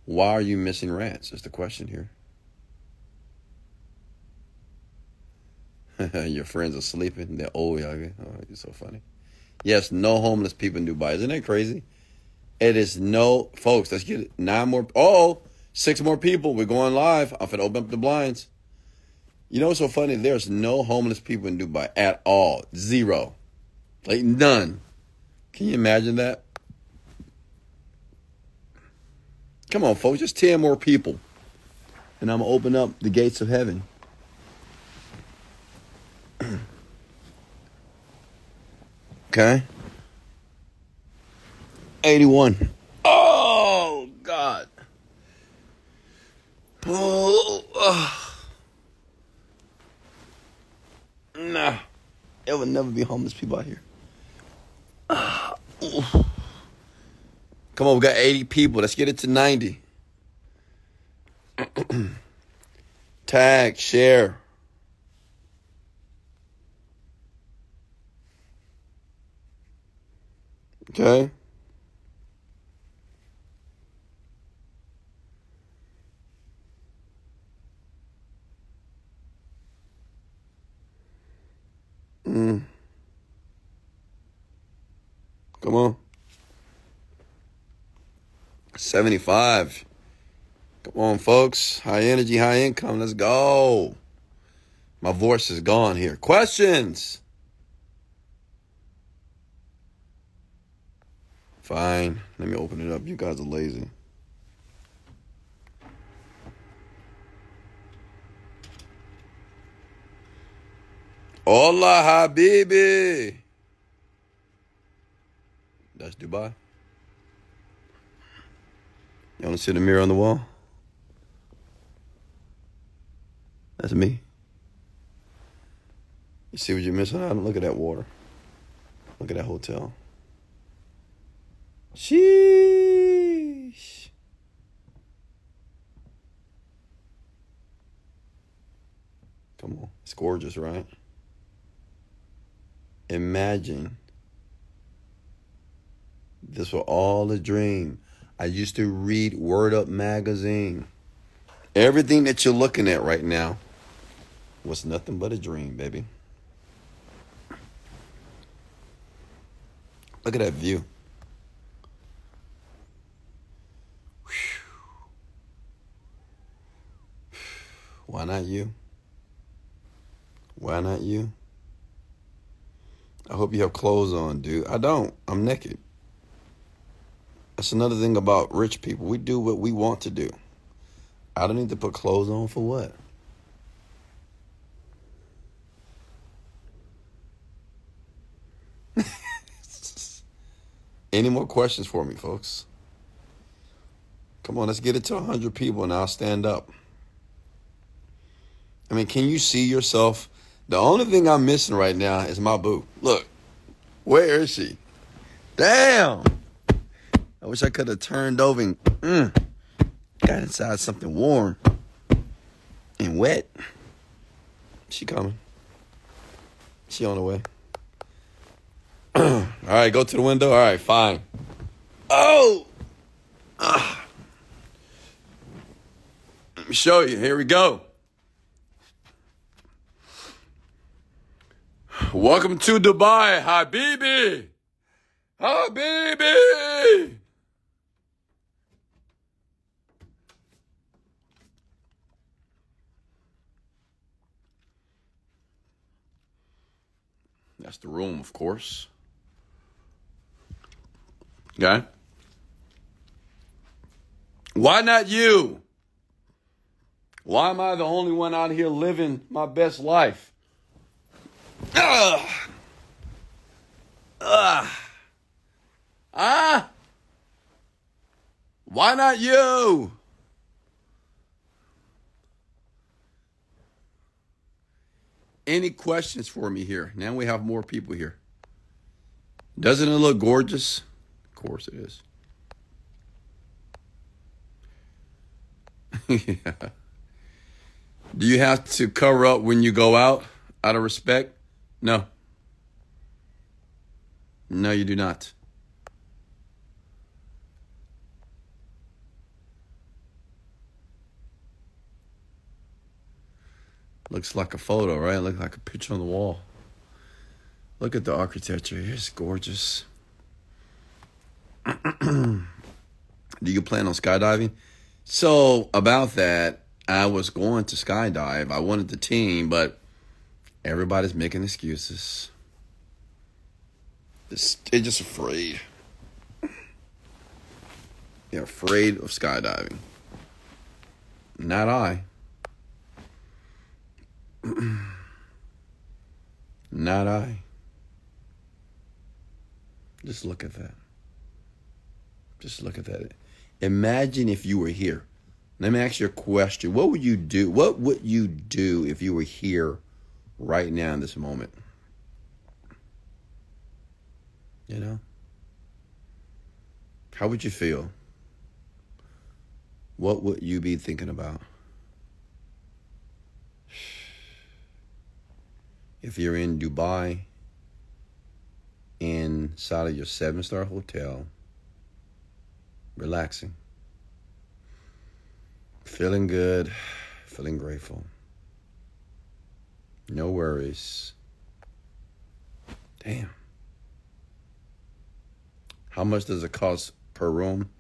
Why are you missing rants? Is the question here. your friends are sleeping. They're old, Oh, you're so funny. Yes, no homeless people in Dubai. Isn't that crazy? It is no, folks. Let's get it. Nine more. Oh, six more people. We're going live. I'm gonna open up the blinds. You know what's so funny? There's no homeless people in Dubai at all. Zero. Like none. Can you imagine that? Come on, folks, just 10 more people. And I'm going to open up the gates of heaven. okay? 81. Oh, God. Oh, uh. Nah. It will never be homeless people out here. Come on, we got 80 people. Let's get it to 90. Tag, share. Okay. Mm. Come on. 75. Come on, folks. High energy, high income. Let's go. My voice is gone here. Questions? Fine. Let me open it up. You guys are lazy. Hola, Habibi. That's Dubai. You want to see the mirror on the wall? That's me. You see what you're missing out? Look at that water. Look at that hotel. Sheesh. Come on. It's gorgeous, right? Imagine this was all a dream. I used to read Word Up magazine. Everything that you're looking at right now was nothing but a dream, baby. Look at that view. Why not you? Why not you? I hope you have clothes on, dude. I don't. I'm naked. That's another thing about rich people. We do what we want to do. I don't need to put clothes on for what? Any more questions for me, folks? Come on, let's get it to 100 people and I'll stand up. I mean, can you see yourself? The only thing I'm missing right now is my boo. Look, where is she? Damn. I wish I could have turned over and mm, got inside something warm and wet. She coming. She on the way. All right, go to the window. All right, fine. Oh! Ah. Let me show you. Here we go. Welcome to Dubai, Habibi. Habibi. That's the room, of course. Okay? Why not you? Why am I the only one out here living my best life? Ugh. Ugh. Ah. Why not you? Any questions for me here? Now we have more people here. Doesn't it look gorgeous? Of course it is. yeah. Do you have to cover up when you go out out of respect? No. No, you do not. Looks like a photo, right? Looks like a picture on the wall. Look at the architecture. It's gorgeous. Do you plan on skydiving? So, about that, I was going to skydive. I wanted the team, but everybody's making excuses. They're just afraid. They're afraid of skydiving. Not I. Not I. Just look at that. Just look at that. Imagine if you were here. Let me ask you a question. What would you do? What would you do if you were here right now in this moment? You know? How would you feel? What would you be thinking about? If you're in Dubai, inside of your seven star hotel, relaxing, feeling good, feeling grateful, no worries. Damn. How much does it cost per room?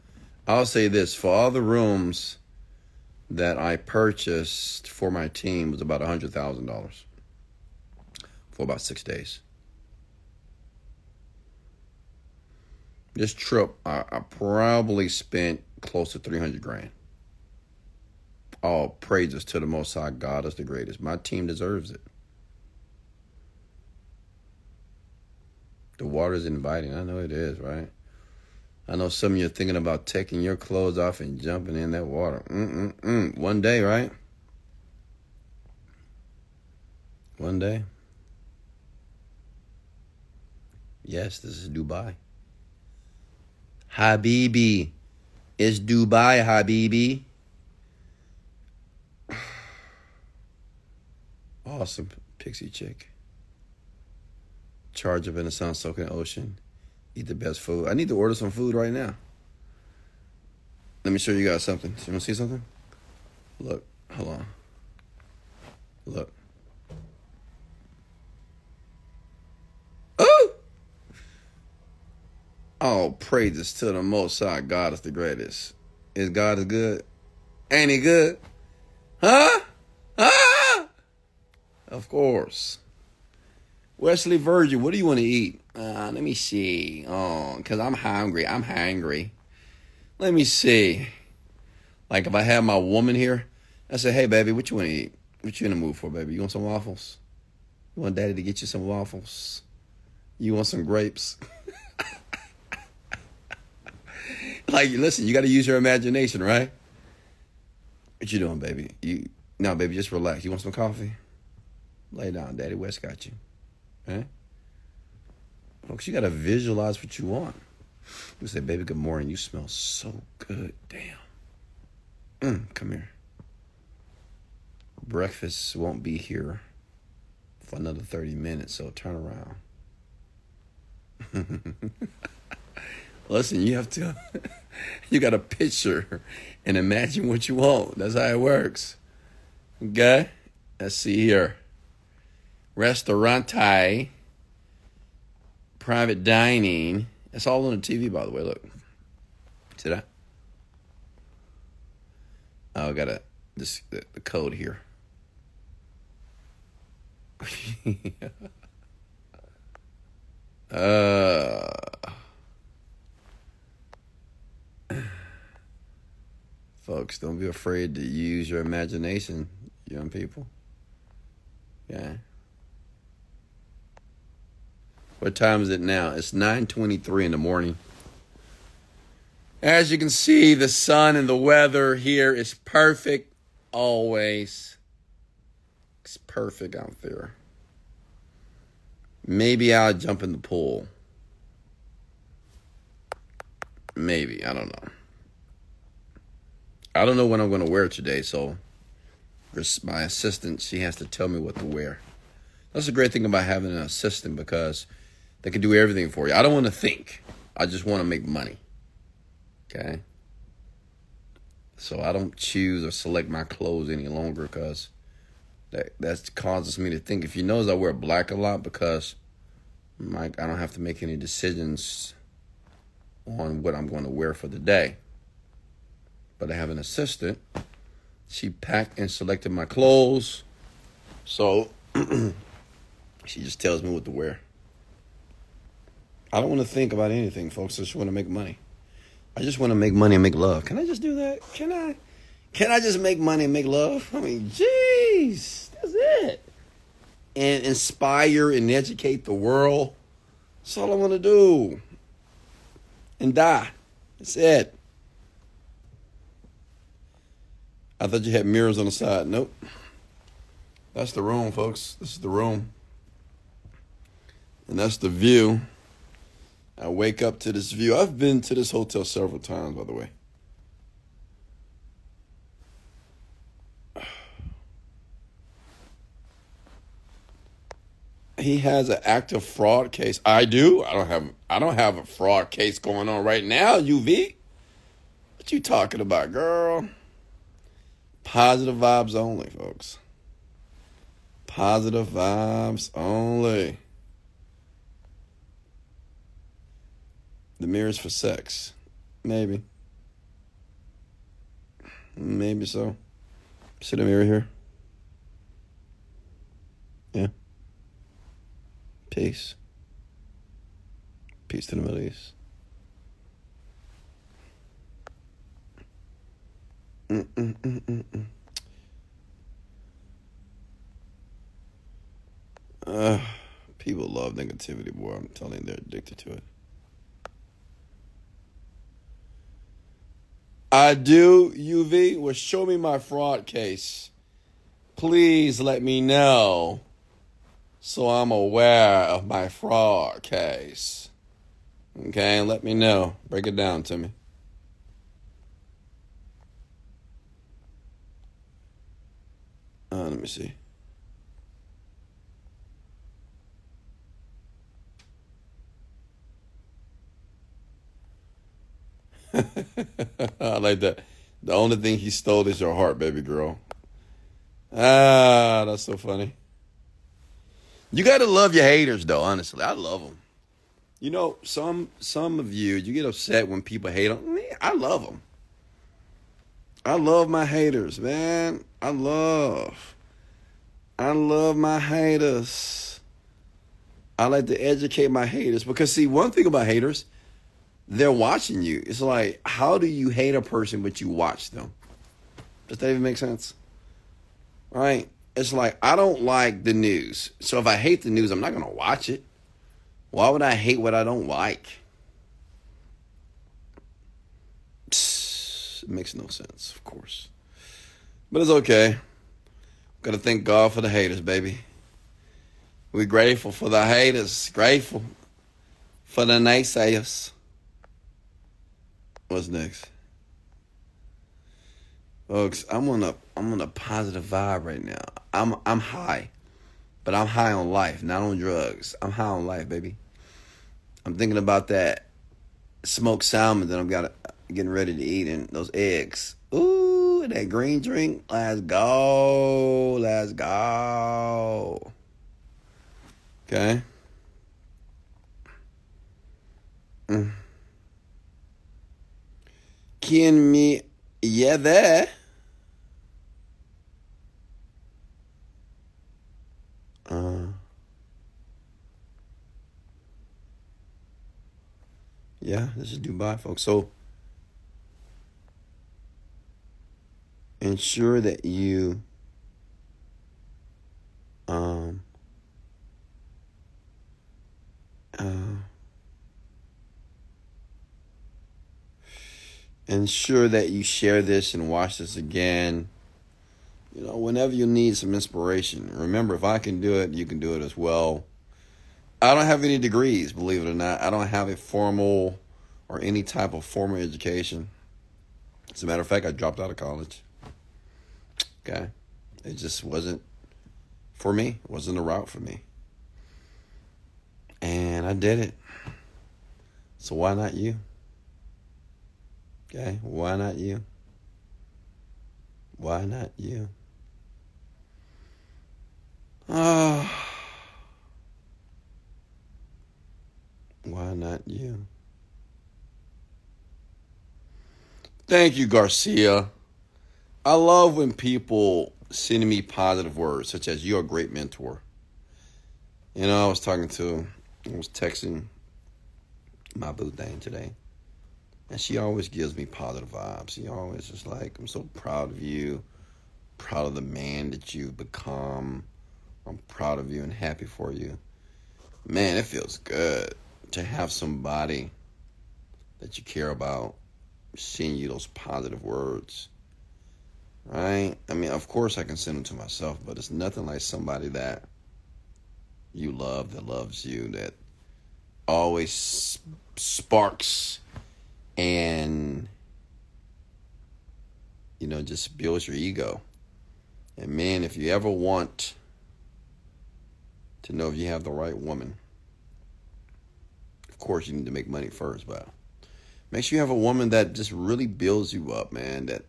I'll say this for all the rooms that I purchased for my team was about $100,000 for about six days. This trip, I, I probably spent close to 300 grand. All praises to the Most High God is the greatest. My team deserves it. The water's inviting. I know it is, right? I know some of you are thinking about taking your clothes off and jumping in that water. Mm-mm-mm. One day, right? One day. Yes, this is Dubai. Habibi. It's Dubai, Habibi. Awesome pixie chick. Charge the sun soaking ocean. Eat the best food. I need to order some food right now. Let me show you guys something. You want to see something? Look, hold on. Look. Oh! Oh, praises to the Most High. God is the greatest. Is God is good? Ain't he good? Huh? Huh? Of course. Wesley Virgin, what do you want to eat? Uh, let me see. Oh, because I'm hungry. I'm hungry. Let me see. Like if I have my woman here, I say, hey, baby, what you want to eat? What you in the mood for, baby? You want some waffles? You want daddy to get you some waffles? You want some grapes? like, listen, you got to use your imagination, right? What you doing, baby? You no, baby, just relax. You want some coffee? Lay down, Daddy Wes got you. Okay? Folks, you got to visualize what you want. You say, baby, good morning. You smell so good. Damn. Mm, come here. Breakfast won't be here for another 30 minutes, so turn around. Listen, you have to, you got to picture and imagine what you want. That's how it works. Okay? Let's see here. Restaurante, private dining. It's all on the TV, by the way. Look. See that? Oh, I got a this the, the code here. uh folks, don't be afraid to use your imagination, young people. Yeah. What time is it now? It's 9:23 in the morning. As you can see, the sun and the weather here is perfect always. It's perfect out there. Maybe I'll jump in the pool. Maybe, I don't know. I don't know what I'm going to wear today, so my assistant, she has to tell me what to wear. That's a great thing about having an assistant because they can do everything for you. I don't want to think. I just want to make money. Okay? So I don't choose or select my clothes any longer because that that causes me to think. If you notice, I wear black a lot because my, I don't have to make any decisions on what I'm going to wear for the day. But I have an assistant. She packed and selected my clothes. So she just tells me what to wear. I don't want to think about anything, folks. I just want to make money. I just want to make money and make love. Can I just do that? Can I? Can I just make money and make love? I mean, jeez, that's it. And inspire and educate the world. That's all I want to do. And die. That's it. I thought you had mirrors on the side. Nope. That's the room, folks. This is the room. And that's the view. I wake up to this view. I've been to this hotel several times, by the way. He has an active fraud case. I do. I don't have I don't have a fraud case going on right now, UV. What you talking about, girl? Positive vibes only, folks. Positive vibes only. The mirror's for sex. Maybe. Maybe so. See the mirror here? Yeah. Peace. Peace to the Middle East. Uh, people love negativity, boy. I'm telling you, they're addicted to it. I do, UV. Well, show me my fraud case. Please let me know so I'm aware of my fraud case. Okay, let me know. Break it down to me. Uh, let me see. I like that. The only thing he stole is your heart, baby girl. Ah, that's so funny. You got to love your haters, though. Honestly, I love them. You know, some some of you, you get upset when people hate on me. I love them. I love my haters, man. I love. I love my haters. I like to educate my haters because see, one thing about haters, they're watching you. It's like, how do you hate a person but you watch them? Does that even make sense? Right? It's like I don't like the news. So if I hate the news, I'm not gonna watch it. Why would I hate what I don't like? Psst, it makes no sense, of course. But it's okay. Gotta thank God for the haters, baby. We're grateful for the haters, grateful for the naysayers. What's next? Folks, I'm on a I'm on a positive vibe right now. I'm I'm high. But I'm high on life, not on drugs. I'm high on life, baby. I'm thinking about that smoked salmon that I'm got getting ready to eat and those eggs. Ooh, that green drink. Let's go. Let's go. Okay. Mm. Can me yeah there. Uh, yeah, this is Dubai, folks. So ensure that you um, uh, ensure that you share this and watch this again. You know, whenever you need some inspiration. Remember, if I can do it, you can do it as well. I don't have any degrees, believe it or not. I don't have a formal or any type of formal education. As a matter of fact, I dropped out of college. Okay. It just wasn't for me. It wasn't a route for me. And I did it. So why not you? Okay, why not you? Why not you? Ah. Why not you? Thank you, Garcia. I love when people send me positive words, such as "You're a great mentor." You know, I was talking to, I was texting my boo Dane today, And she always gives me positive vibes. She always is like, I'm so proud of you, proud of the man that you've become. I'm proud of you and happy for you. Man, it feels good to have somebody that you care about send you those positive words. Right? I mean, of course I can send them to myself, but it's nothing like somebody that you love, that loves you, that always sparks and you know just builds your ego. And man, if you ever want to know if you have the right woman, of course you need to make money first, but make sure you have a woman that just really builds you up, man, that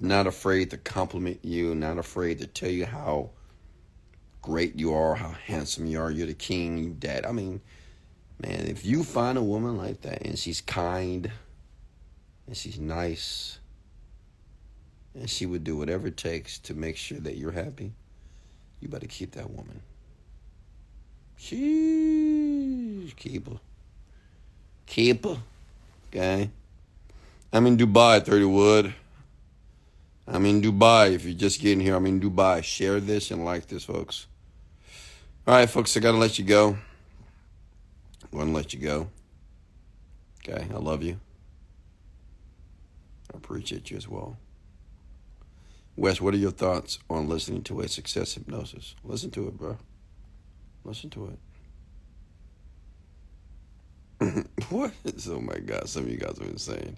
not afraid to compliment you, not afraid to tell you how great you are, how handsome you are, you're the king, you dad. I mean, man, if you find a woman like that and she's kind and she's nice and she would do whatever it takes to make sure that you're happy, you better keep that woman. Sheesh, keep her. Keep her. Okay? I'm in Dubai, 30 Wood. I'm in Dubai. If you're just getting here, I'm in Dubai. Share this and like this, folks. All right, folks, I got to let you go. I'm going to let you go. Okay, I love you. Appreciate you as well. Wes, what are your thoughts on listening to a success hypnosis? Listen to it, bro. Listen to it. what? Oh my God, some of you guys are insane.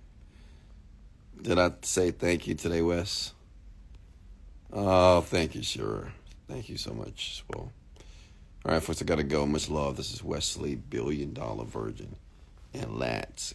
Did I say thank you today, Wes? Oh, thank you, sure. Thank you so much as well. All right, folks, I got to go. Much love. This is Wesley, Billion Dollar Virgin. And let's